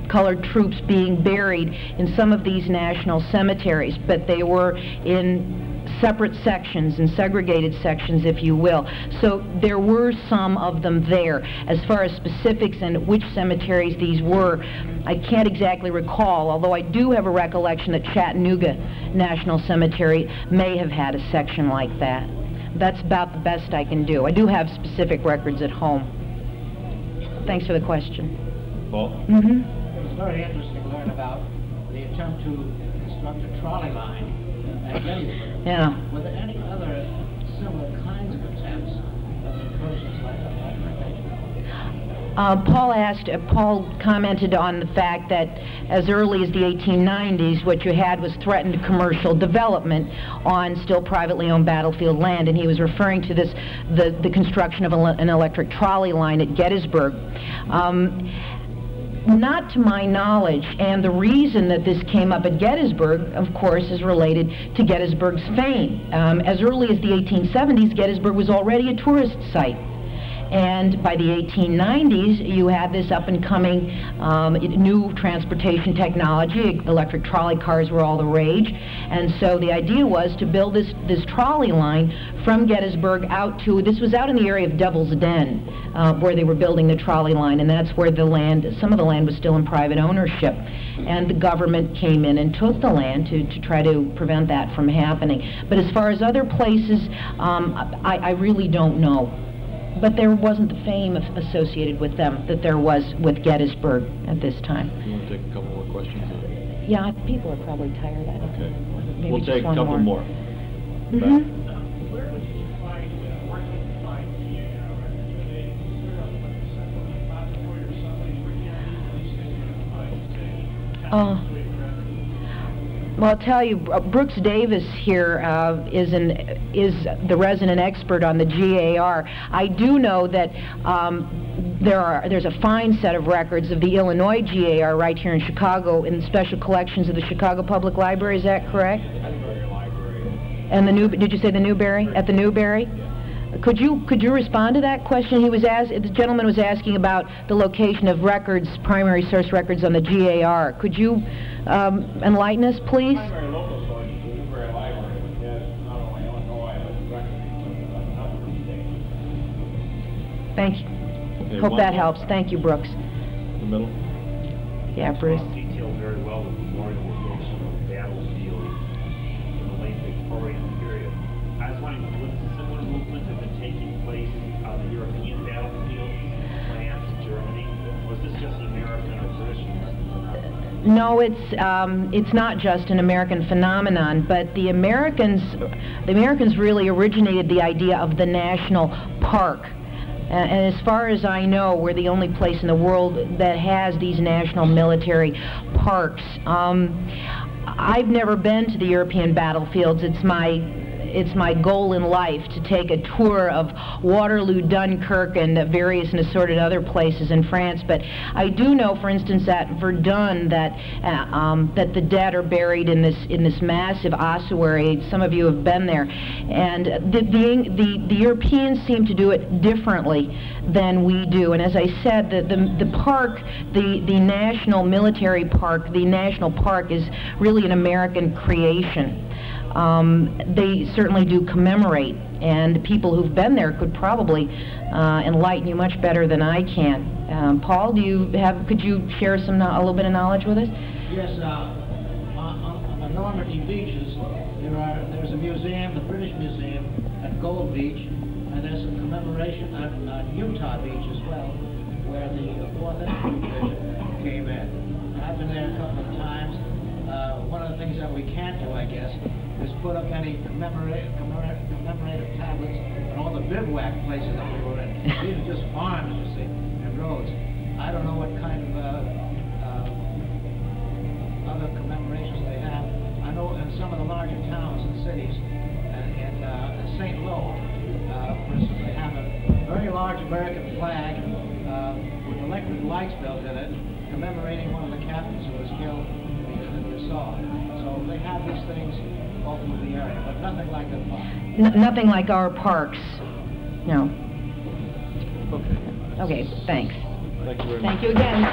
colored troops being buried in some of these national cemeteries, but they were in separate sections and segregated sections, if you will. So there were some of them there. As far as specifics and which cemeteries these were, I can't exactly recall, although I do have a recollection that Chattanooga National Cemetery may have had a section like that. That's about the best I can do. I do have specific records at home. Thanks for the question. Paul? Mm-hmm. It was very interesting to learn about the attempt to construct a trolley line at Gettysburg. Yeah. Were there any other similar kinds of attempts of incursions like that? like that? Uh, Paul asked, uh, Paul commented on the fact that as early as the 1890s, what you had was threatened commercial development on still privately owned battlefield land, and he was referring to this, the, the construction of a, an electric trolley line at Gettysburg. Um, not to my knowledge, and the reason that this came up at Gettysburg, of course, is related to Gettysburg's fame. Um, as early as the 1870s, Gettysburg was already a tourist site. And by the 1890s, you had this up and coming um, new transportation technology. Electric trolley cars were all the rage. And so the idea was to build this, this trolley line from Gettysburg out to, this was out in the area of Devil's Den, uh, where they were building the trolley line. And that's where the land, some of the land was still in private ownership. And the government came in and took the land to, to try to prevent that from happening. But as far as other places, um, I, I really don't know but there wasn't the fame associated with them that there was with Gettysburg at this time. You want to take a couple more questions? Yeah, people are probably tired. I Okay. Maybe We'll take a couple more. more. Mhm. Where would Well, I'll tell you, Brooks Davis here uh, is an is the resident expert on the GAR. I do know that um, there are there's a fine set of records of the Illinois GAR right here in Chicago in the special collections of the Chicago Public Library. Is that correct? And the new did you say the Newberry at the Newberry? Could you could you respond to that question? He was asked. The gentleman was asking about the location of records, primary source records on the GAR. Could you um, enlighten us, please? Primary local source is the Newberry Library, which has not only Illinois, but records of a number of states. Thank you. Okay, Hope that helps. Thank you, Brooks. The middle? Yeah, Bruce. detailed very well the memorial location of battlefields in the late Victorian No, it's um, it's not just an American phenomenon, but the Americans, the Americans really originated the idea of the national park. And as far as I know, we're the only place in the world that has these national military parks. Um, I've never been to the European battlefields. It's my it's my goal in life to take a tour of Waterloo, Dunkirk, and various and assorted other places in France. But I do know, for instance, at Verdun, that uh, um, that the dead are buried in this in this massive ossuary. Some of you have been there, and the the, the, the Europeans seem to do it differently than we do. And as I said, the the, the park, the the national military park, the national park is really an American creation um, they certainly do commemorate, and people who've been there could probably uh, enlighten you much better than I can. Um, Paul, do you have? Could you share some a little bit of knowledge with us? Yes, uh, on, on Normandy beaches, there are, there's a museum, the British Museum at Gold Beach, and there's a commemoration on, on Utah Beach as well, where the Fourth Division came in. I've been there a couple of times. Uh, one of the things that we can't do, I guess, is put up any commemorate, commemorative tablets on all the bivouac places that we were in. These are just farms, you see, and roads. I don't know what kind of, uh, uh, other commemorations they have. I know in some of the larger towns and cities, and, and uh, St. Louis, uh, for instance, they have a very large American flag uh, with electric lights built in it, commemorating one of the captains who was killed in the Versailles. So they have these things all through the area, but nothing like the park. N- nothing like our parks. No. Okay. Okay. Thanks. Thank you very much. Thank you again.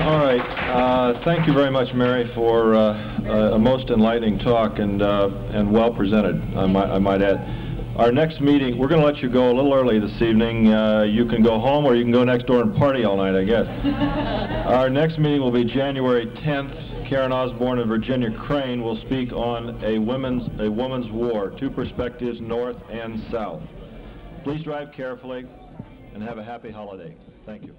All right. Uh, thank you very much, Mary, for uh, a a most enlightening talk and uh, and well presented. I might I might add. Our next meeting, we're going to let you go a little early this evening. Uh, you can go home, or you can go next door and party all night, I guess. Our next meeting will be January 10th. Karen Osborne and Virginia Crane will speak on a women's a woman's war, two perspectives, north and south. Please drive carefully, and have a happy holiday. Thank you.